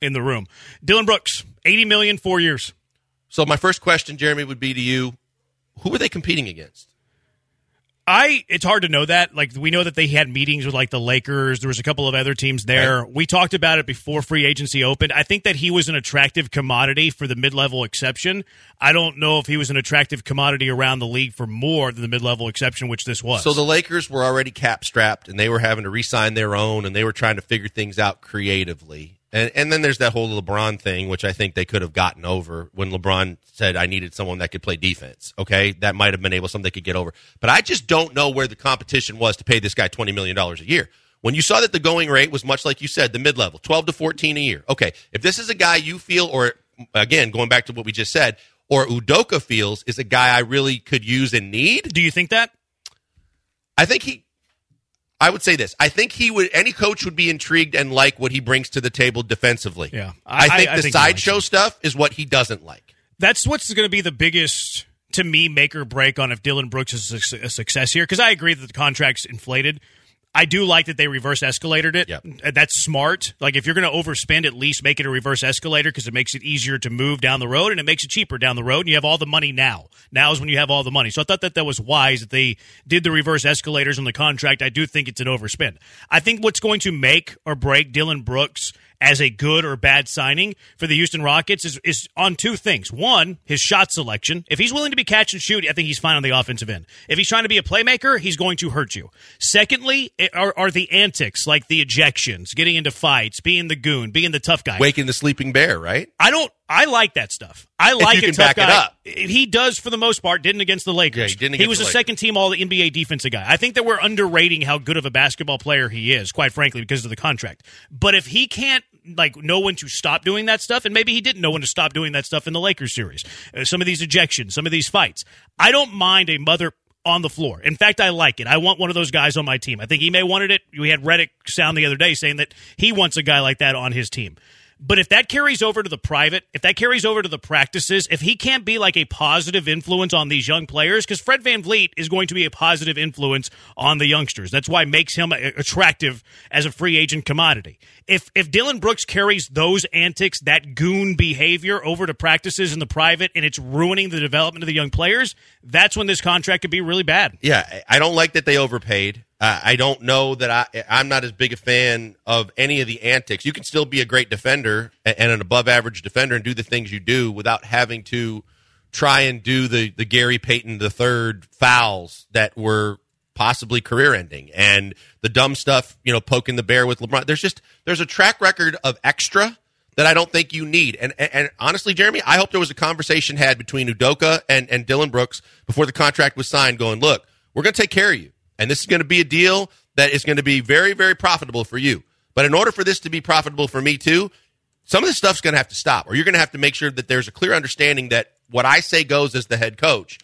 in the room. Dillon Brooks, eighty million, four years. So my first question, Jeremy, would be to you: Who are they competing against? I it's hard to know that. Like we know that they had meetings with like the Lakers. There was a couple of other teams there. Right. We talked about it before free agency opened. I think that he was an attractive commodity for the mid-level exception. I don't know if he was an attractive commodity around the league for more than the mid-level exception, which this was. So the Lakers were already cap strapped and they were having to re-sign their own and they were trying to figure things out creatively. And, and then there's that whole LeBron thing, which I think they could have gotten over when LeBron said, I needed someone that could play defense. Okay. That might have been able, something they could get over. But I just don't know where the competition was to pay this guy $20 million a year. When you saw that the going rate was much like you said, the mid level, 12 to 14 a year. Okay. If this is a guy you feel, or again, going back to what we just said, or Udoka feels is a guy I really could use and need. Do you think that? I think he I would say this. I think he would. Any coach would be intrigued and like what he brings to the table defensively. Yeah, I, I think I, the think sideshow stuff is what he doesn't like. That's what's going to be the biggest to me make or break on if Dillon Brooks is a, a success here. Because I agree that the contract's inflated. I do like that they reverse escalated it. Yep. Uh, that's smart. Like if you're going to overspend, at least make it a reverse escalator because it makes it easier to move down the road and it makes it cheaper down the road. And you have all the money now. Now is when you have all the money. So I thought that that was wise that they did the reverse escalators on the contract. I do think it's an overspend. I think what's going to make or break Dillon Brooks as a good or bad signing for the Houston Rockets is, is on two things. One, his shot selection. If he's willing to be catch and shoot, I think he's fine on the offensive end. If he's trying to be a playmaker, he's going to hurt you. Secondly, eh, are, are the antics like the ejections, getting into fights, being the goon, being the tough guy, waking the sleeping bear. Right? I don't. I like that stuff. I like a tough guy. He does for the most part. Didn't against the Lakers. Yeah, he, didn't he was a second team All NBA defensive guy. I think that we're underrating how good of a basketball player he is, quite frankly, because of the contract. But if he can't like know when to stop doing that stuff, and maybe he didn't know when to stop doing that stuff in the Lakers series. Uh, some of these ejections, some of these fights. I don't mind a mother on the floor. In fact, I like it. I want one of those guys on my team. I think he Ime wanted it. We had Redick sound the other day saying that he wants a guy like that on his team. But if that carries over to the private, if that carries over to the practices, if he can't be like a positive influence on these young players, because Fred VanVleet is going to be a positive influence on the youngsters. That's why makes him attractive as a free agent commodity. If if Dillon Brooks carries those antics, that goon behavior over to practices in the private, and it's ruining the development of the young players, that's when this contract could be really bad. Yeah, I don't like that they overpaid. Uh, I don't know that I I'm not as big a fan of any of the antics. You can still be a great defender and an above average defender and do the things you do without having to try and do the the Gary Payton the third fouls that were possibly career ending and the dumb stuff, you know, poking the bear with LeBron. There's just there's a track record of extra that I don't think you need. And, and, and honestly, Jeremy, I hope there was a conversation had between Udoka and, and Dillon Brooks before the contract was signed going, look, we're going to take care of you. And this is going to be a deal that is going to be very, very profitable for you. But in order for this to be profitable for me too, some of this stuff's going to have to stop, or you're going to have to make sure that there's a clear understanding that what I say goes as the head coach.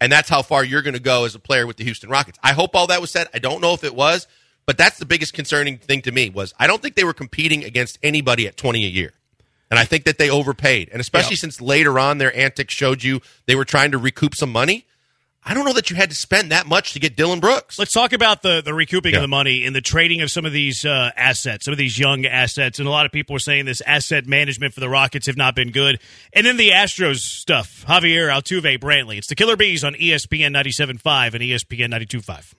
And that's how far you're going to go as a player with the Houston Rockets. I hope all that was said. I don't know if it was, but that's the biggest concerning thing to me was I don't think they were competing against anybody at 20 a year. And I think that they overpaid. And especially yep. since later on their antics showed you they were trying to recoup some money. I don't know that you had to spend that much to get Dillon Brooks. Let's talk about the, the recouping yeah. of the money and the trading of some of these uh, assets, some of these young assets. And a lot of people are saying this asset management for the Rockets have not been good. And then the Astros stuff. Javier Altuve Brantley. It's the Killer Bees on ESPN 97.5 and ESPN 92.5.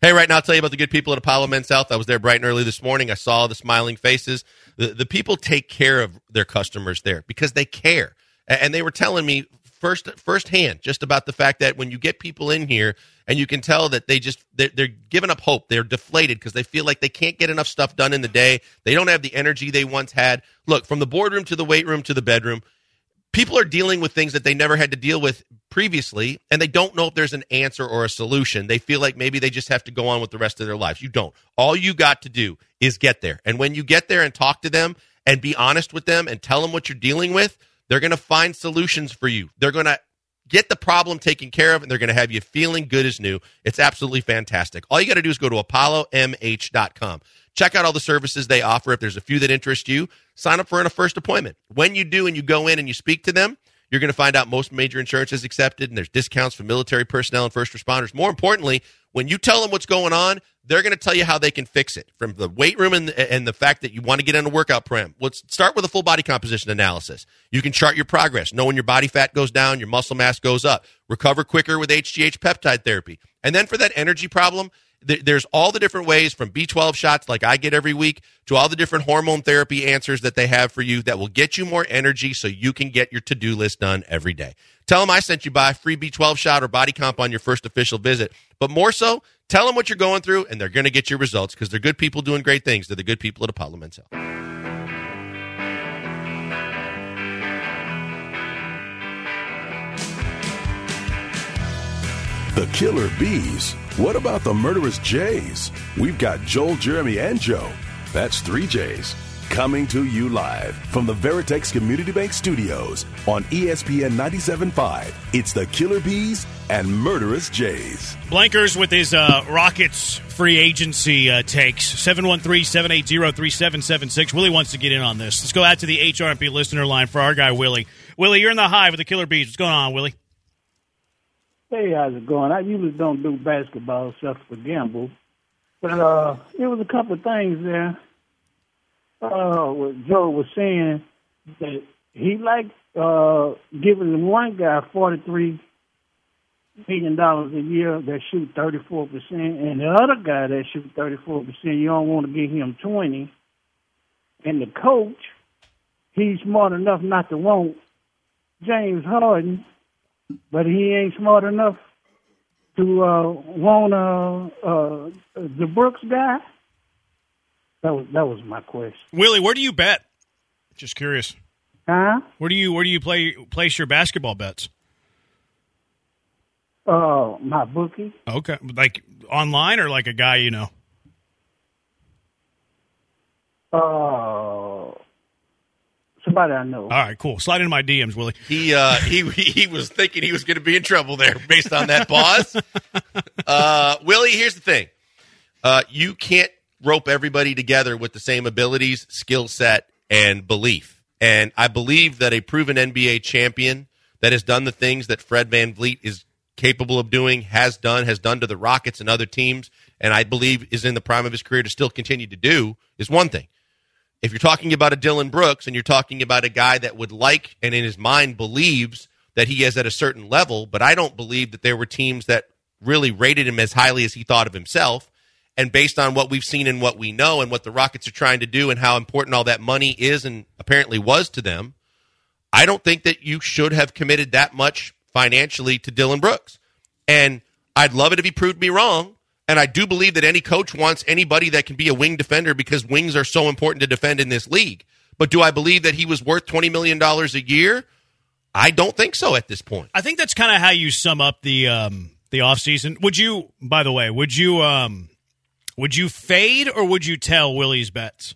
Hey, right now, I'll tell you about the good people at Apollo Men's Health. I was there bright and early this morning. I saw the smiling faces. The, the people take care of their customers there because they care. And they were telling me first firsthand just about the fact that when you get people in here and you can tell that they just they're, they're giving up hope. They're deflated because they feel like they can't get enough stuff done in the day. They don't have the energy they once had. Look from the boardroom to the weight room to the bedroom people are dealing with things that they never had to deal with previously and they don't know if there's an answer or a solution. They feel like maybe they just have to go on with the rest of their lives. You don't. All you got to do is get there. And when you get there and talk to them and be honest with them and tell them what you're dealing with they're going to find solutions for you. They're going to get the problem taken care of and they're going to have you feeling good as new. It's absolutely fantastic. All you got to do is go to apollomh.com. Check out all the services they offer. If there's a few that interest you, sign up for a first appointment. When you do and you go in and you speak to them, you're going to find out most major insurance is accepted and there's discounts for military personnel and first responders. More importantly, when you tell them what's going on, they're going to tell you how they can fix it from the weight room and, and the fact that you want to get in a workout program. Let's start with a full body composition analysis. You can chart your progress, know when your body fat goes down, your muscle mass goes up, recover quicker with HGH peptide therapy. And then for that energy problem, there's all the different ways from B12 shots like I get every week to all the different hormone therapy answers that they have for you that will get you more energy so you can get your to-do list done every day. Tell them I sent you by free B12 shot or body comp on your first official visit. But more so, tell them what you're going through and they're going to get your results because they're good people doing great things. They're the good people at Apollo Men's Health. The Killer Bees what about the murderous Jays? We've got Joel, Jeremy, and Joe. That's three J's. Coming to you live from the Veritex Community Bank Studios on ESPN 97.5. It's the Killer Bees and Murderous Jays. Blankers with his uh, Rockets free agency uh, takes. 713-780-3776. Willie wants to get in on this. Let's go out to the HRP listener line for our guy, Willie. Willie, you're in the hive with the Killer Bees. What's going on, Willie? Hey, how's it going? I usually don't do basketball stuff for gamble, but uh, there was a couple of things there. Uh, what Joe was saying that he liked uh, giving one guy forty three million dollars a year that shoot thirty four percent, and the other guy that shoot thirty four percent, you don't want to give him twenty. And the coach, he's smart enough not to want James Harden but he ain't smart enough to uh, want uh, uh, the Brooks guy. That was that was my question. Willie, where do you bet? Just curious. Huh? Where do you where do you play place your basketball bets? Uh, my bookie. Okay, like online or like a guy you know. Uh, Somebody I know. All right, cool. Slide into my DMs, Willie. He uh, he he was thinking he was going to be in trouble there based on that pause. <laughs> uh, Willie, here's the thing: uh, you can't rope everybody together with the same abilities, skill set, and belief. And I believe that a proven NBA champion that has done the things that Fred VanVleet is capable of doing, has done, has done to the Rockets and other teams, and I believe is in the prime of his career to still continue to do, is one thing. If you're talking about a Dillon Brooks and you're talking about a guy that would like and in his mind believes that he is at a certain level, but I don't believe that there were teams that really rated him as highly as he thought of himself. And based on what we've seen and what we know and what the Rockets are trying to do and how important all that money is and apparently was to them, I don't think that you should have committed that much financially to Dillon Brooks. And I'd love it if he proved me wrong. And I do believe that any coach wants anybody that can be a wing defender because wings are so important to defend in this league. But do I believe that he was worth $20 million a year? I don't think so at this point. I think that's kind of how you sum up the um, the offseason. Would you, by the way, would you um, would you fade or would you tell Willie's bets?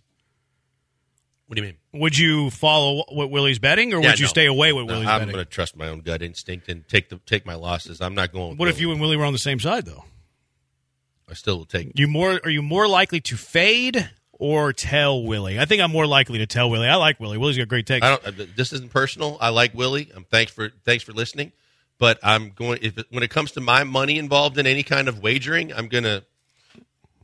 What do you mean? Would you follow what Willie's betting, or Yeah, would you no. stay away with No, Willie's betting? I'm going to trust my own gut instinct and take the take my losses. I'm not going. with What if Willie. you and Willie were on the same side, though? I still will take. You more are you more likely to fade or tell Willie? I think I'm more likely to tell Willie. I like Willie. Willie's got great takes. I don't. uh, This isn't personal. I like Willie. I'm thanks for thanks for listening. But I'm going. If when it comes to my money involved in any kind of wagering, I'm going to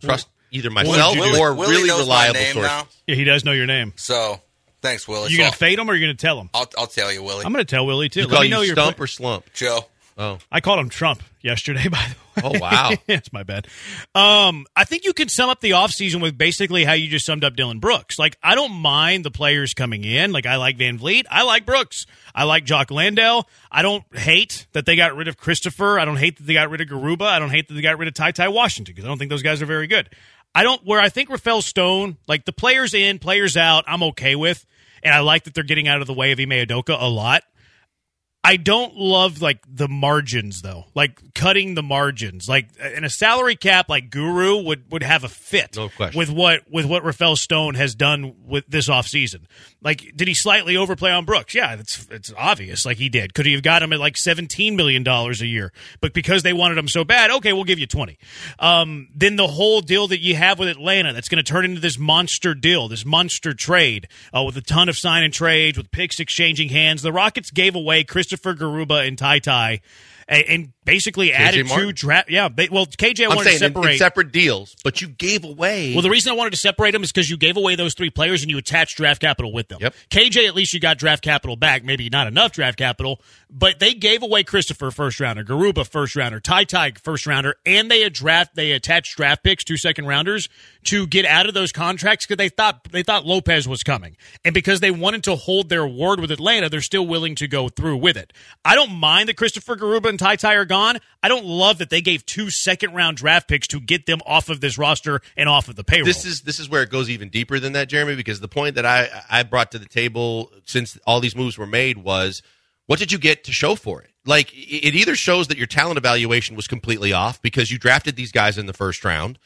trust either myself did or Willie really knows my reliable name sources. now, Yeah, he does know your name. so thanks, Willie. you So gonna fade him or you gonna tell him? I'll, I'll tell you, Willie. I'm gonna tell Willie too. You Let call me know you your stump or slump? Joe. Oh, I called him Trump yesterday, <laughs> by the way. Oh, wow. <laughs> that's my bad. Um, I think you can sum up the offseason with basically how you just summed up Dillon Brooks. Like, I don't mind the players coming in. Like, I like VanVleet. I like Brooks. I like Jock Landale. I don't hate that they got rid of Christopher. I don't hate that they got rid of Garuba. I don't hate that they got rid of Ty Ty Washington because I don't think those guys are very good. I don't, where I think Rafael Stone, like the players in, players out, I'm okay with. And I like that they're getting out of the way of Ime Udoka a lot. I don't love like the margins though, like cutting the margins. Like in a salary cap, like Guru would would have a fit No with what with what Rafael Stone has done with this offseason. Like, did he slightly overplay on Brooks? Yeah, it's it's obvious. Like he did. Could he have got him at like seventeen million dollars a year? But because they wanted him so bad, okay, we'll give you twenty. Um, then the whole deal that you have with Atlanta, that's going to turn into this monster deal, this monster trade uh, with a ton of sign and trades, with picks exchanging hands. The Rockets gave away Christopher Garuba and Ty Ty. And, and basically added two draft. Yeah, they, well, KJ I'm wanted to saying in, separate. in separate deals, but you gave away. Well, the reason I wanted to separate them is because you gave away those three players and you attached draft capital with them. Yep. KJ, at least you got draft capital back. Maybe not enough draft capital, but they gave away Christopher first rounder, Garuba first rounder, Ty Ty first rounder, and they draft they attached draft picks, two second rounders, to get out of those contracts because they thought they thought Lopez was coming, and because they wanted to hold their word with Atlanta, they're still willing to go through with it. I don't mind that Christopher Garuba and Ty Ty are gone. I don't love that they gave two second round draft picks to get them off of this roster and off of the payroll. this is this is where it goes even deeper than that, Jeremy. Because the point that I I brought to the table since all these moves were made was, what did you get to show for it? Like it it either shows that your talent evaluation was completely off because you drafted these guys in the first round,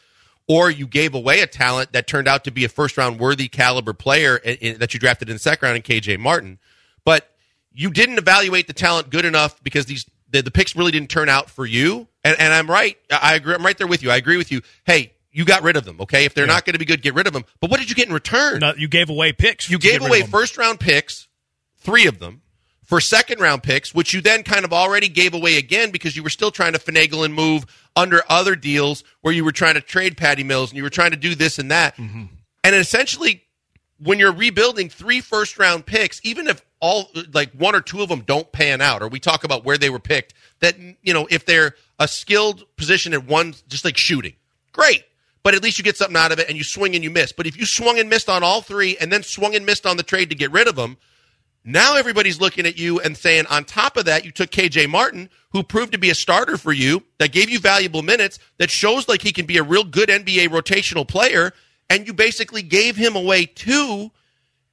or you gave away a talent that turned out to be a first round worthy caliber player that you drafted in the second round in KJ Martin, but you didn't evaluate the talent good enough because these the, the picks really didn't turn out for you. And, and I'm right. I agree. I'm right there with you. I agree with you. Hey, you got rid of them. Okay, if they're not going to be good, get rid of them. But what did you get in return? No, you gave away picks. you gave away first round picks, three of them, for second round picks, which you then kind of already gave away again because you were still trying to finagle and move under other deals where you were trying to trade Patty Mills and you were trying to do this and that. Mm-hmm. And essentially, when you're rebuilding three first round picks, even if all like one or two of them don't pan out, or we talk about where they were picked, that you know if they're a skilled position at one, just like shooting, great. But at least you get something out of it, and you swing and you miss. But if you swung and missed on all three, and then swung and missed on the trade to get rid of them, now everybody's looking at you and saying, on top of that, you took KJ Martin, who proved to be a starter for you, that gave you valuable minutes, that shows like he can be a real good NBA rotational player, and you basically gave him away too.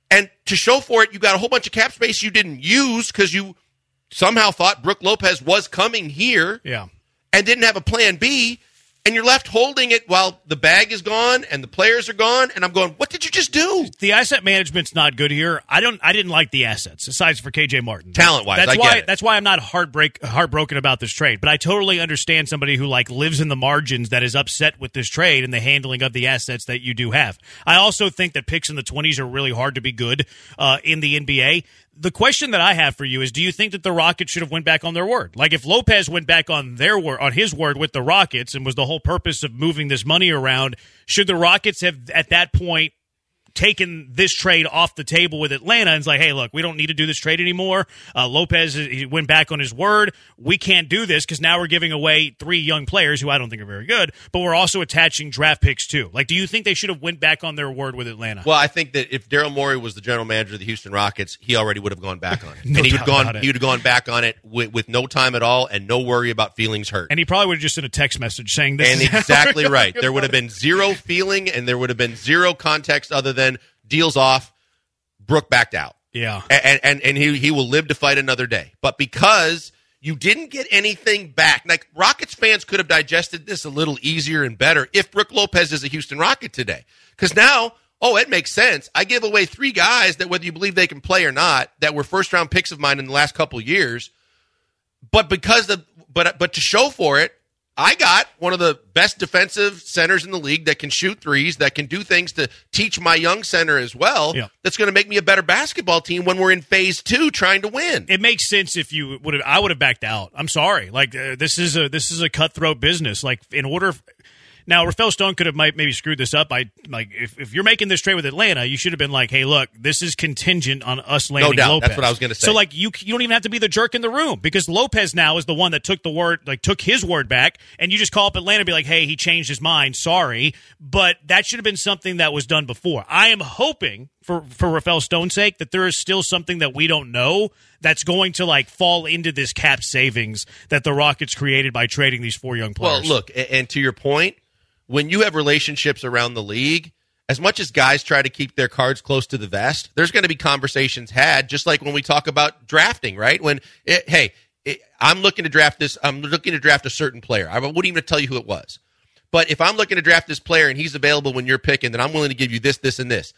And to show for it, you got a whole bunch of cap space you didn't use because you somehow thought Brook Lopez was coming here Yeah. and didn't have a plan B, and you're left holding it while the bag is gone and the players are gone. And I'm going, what did you just do? the asset management's not good here. I don't. I didn't like the assets, aside for KJ Martin. Talent-wise, that's I why. That's why I'm not heartbreak heartbroken about this trade. But I totally understand somebody who like lives in the margins that is upset with this trade and the handling of the assets that you do have. I also think that picks in the 20s are really hard to be good uh, in the NBA. The question that I have for you is: Do you think that the Rockets should have went back on their word? Like if Lopez went back on their word, on his word with the Rockets, and was the whole purpose of moving this money around, should the Rockets have at that point? Taken this trade off the table with Atlanta and it's like, hey, look, we don't need to do this trade anymore. Uh, Lopez he went back on his word. We can't do this because now we're giving away three young players who I don't think are very good, but we're also attaching draft picks too. Like, do you think they should have went back on their word with Atlanta? Well, I think that if Daryl Morey was the general manager of the Houston Rockets, he already would have gone back on it, <laughs> No and he would gone it. he would have gone back on it with, with no time at all and no worry about feelings hurt. and he probably would have just sent a text message saying this. And exactly right. There would have been zero feeling, and there would have been zero context other than deals off. Brook backed out. Yeah. and and, and he he will live to fight another day. But because you didn't get anything back, like Rockets fans could have digested this a little easier and better if Brook Lopez is a Houston Rocket today. Because now, oh, it makes sense. I give away three guys that whether you believe they can play or not, that were first round picks of mine in the last couple of years. But because of but but to show for it, I got one of the best defensive centers in the league that can shoot threes, that can do things to teach my young center as well. Yeah. That's going to make me a better basketball team when we're in phase two trying to win. it makes sense if you would have. I would have backed out. I'm sorry. Like uh, this is a this is a cutthroat business. Like in order. Now, Rafael Stone could have might, maybe screwed this up. I like if, if you're making this trade with Atlanta, you should have been like, "Hey, look, this is contingent on us landing doubt. Lopez." That's what I was gonna say. So, like, you you don't even have to be the jerk in the room because Lopez now is the one that took the word, like, took his word back, and you just call up Atlanta and be like, "Hey, he changed his mind. Sorry," but that should have been something that was done before. I am hoping for for Rafael Stone's sake that there is still something that we don't know that's going to like fall into this cap savings that the Rockets created by trading these four young players. Well, look, a- and to your point, when you have relationships around the league, as much as guys try to keep their cards close to the vest, there's going to be conversations had, just like when we talk about drafting, right? When, it, hey, it, I'm looking to draft this, I'm looking to draft a certain player. I wouldn't even tell you who it was. But if I'm looking to draft this player and he's available when you're picking, then I'm willing to give you this, this, and this.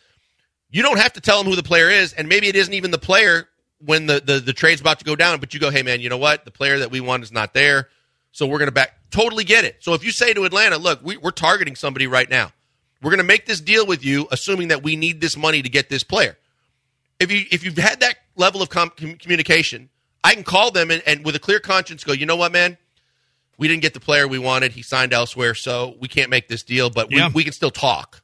You don't have to tell him who the player is, and maybe it isn't even the player when the, the, the trade's about to go down, but you go, hey, man, you know what? The player that we want is not there. So we're going to back. Totally get it. So if you say to Atlanta, look, we, we're targeting somebody right now. We're going to make this deal with you, assuming that we need this money to get this player. If you if you've had that level of com- com- communication, I can call them and, and with a clear conscience go, you know what, man, we didn't get the player we wanted. He signed elsewhere, so we can't make this deal, but we, Yeah. we can still talk.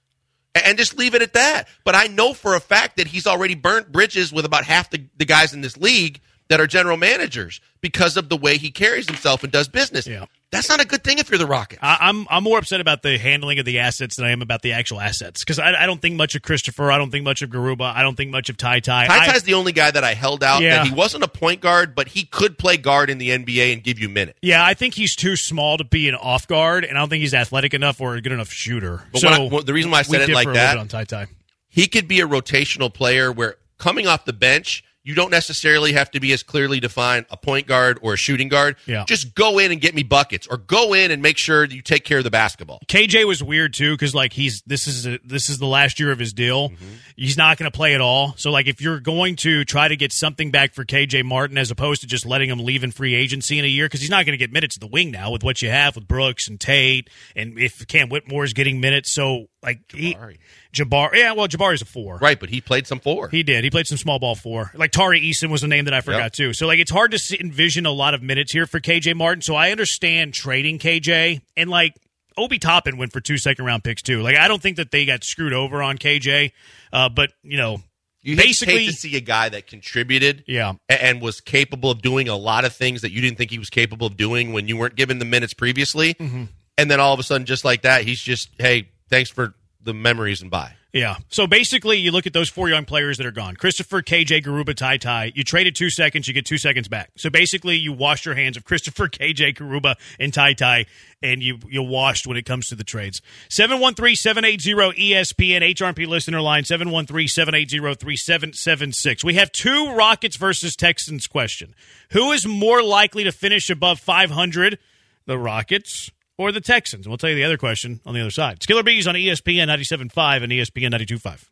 And just leave it at that. But I know for a fact that he's already burnt bridges with about half the, the guys in this league that are general managers because of the way he carries himself and does business. Yeah. That's not a good thing if you're the Rockets. I, I'm I'm more upset about the handling of the assets than I am about the actual assets because I, I don't think much of Christopher. I don't think much of Garuba. I don't think much of Ty Ty. Ty Ty's the only guy that I held out Yeah. that he wasn't a point guard, but he could play guard in the NBA and give you minutes. Yeah, I think he's too small to be an off guard, and I don't think he's athletic enough or a good enough shooter. But so I- well, the reason why I said it like that- on Ty Ty. he could be a rotational player where coming off the bench, you don't necessarily have to be as clearly defined a point guard or a shooting guard. Yeah. Just go in and get me buckets or go in and make sure that you take care of the basketball. KJ was weird too because like he's this is a, this is the last year of his deal. Mm-hmm. He's not going to play at all. So like if you're going to try to get something back for KJ Martin as opposed to just letting him leave in free agency in a year because he's not going to get minutes at the wing now with what you have with Brooks and Tate and if Cam Whitmore is getting minutes. So like he, Jabari. Yeah, well Jabari's a four. Right, but he played some four. He did. He played some small ball four. Like Tari Eason was a name that I forgot Yep. too. So like it's hard to see, envision a lot of minutes here for KJ Martin. So I understand trading KJ and like Obi Toppin went for two second round picks too. Like I don't think that they got screwed over on KJ, uh, but you know you basically- to see a guy that contributed Yeah. and was capable of doing a lot of things that you didn't think he was capable of doing when you weren't given the minutes previously. Mm-hmm. And then all of a sudden, just like that, he's just, hey, thanks for the memories and bye. Yeah. So basically, you look at those four young players that are gone: Christopher, KJ, Garuba, Ty Ty. You traded two seconds, you get two seconds back. So basically, you washed your hands of Christopher, <laughs> KJ, Garuba, and Ty Ty, and you you washed when it comes to the trades. 713-780-ESPN HRP listener line 713-780-3776. We have two Rockets versus Texans question. Who is more likely to finish above 500? The Rockets or the Texans? We'll tell you the other question on the other side. Skiller Bees on ESPN 97.5 and ESPN 92.5.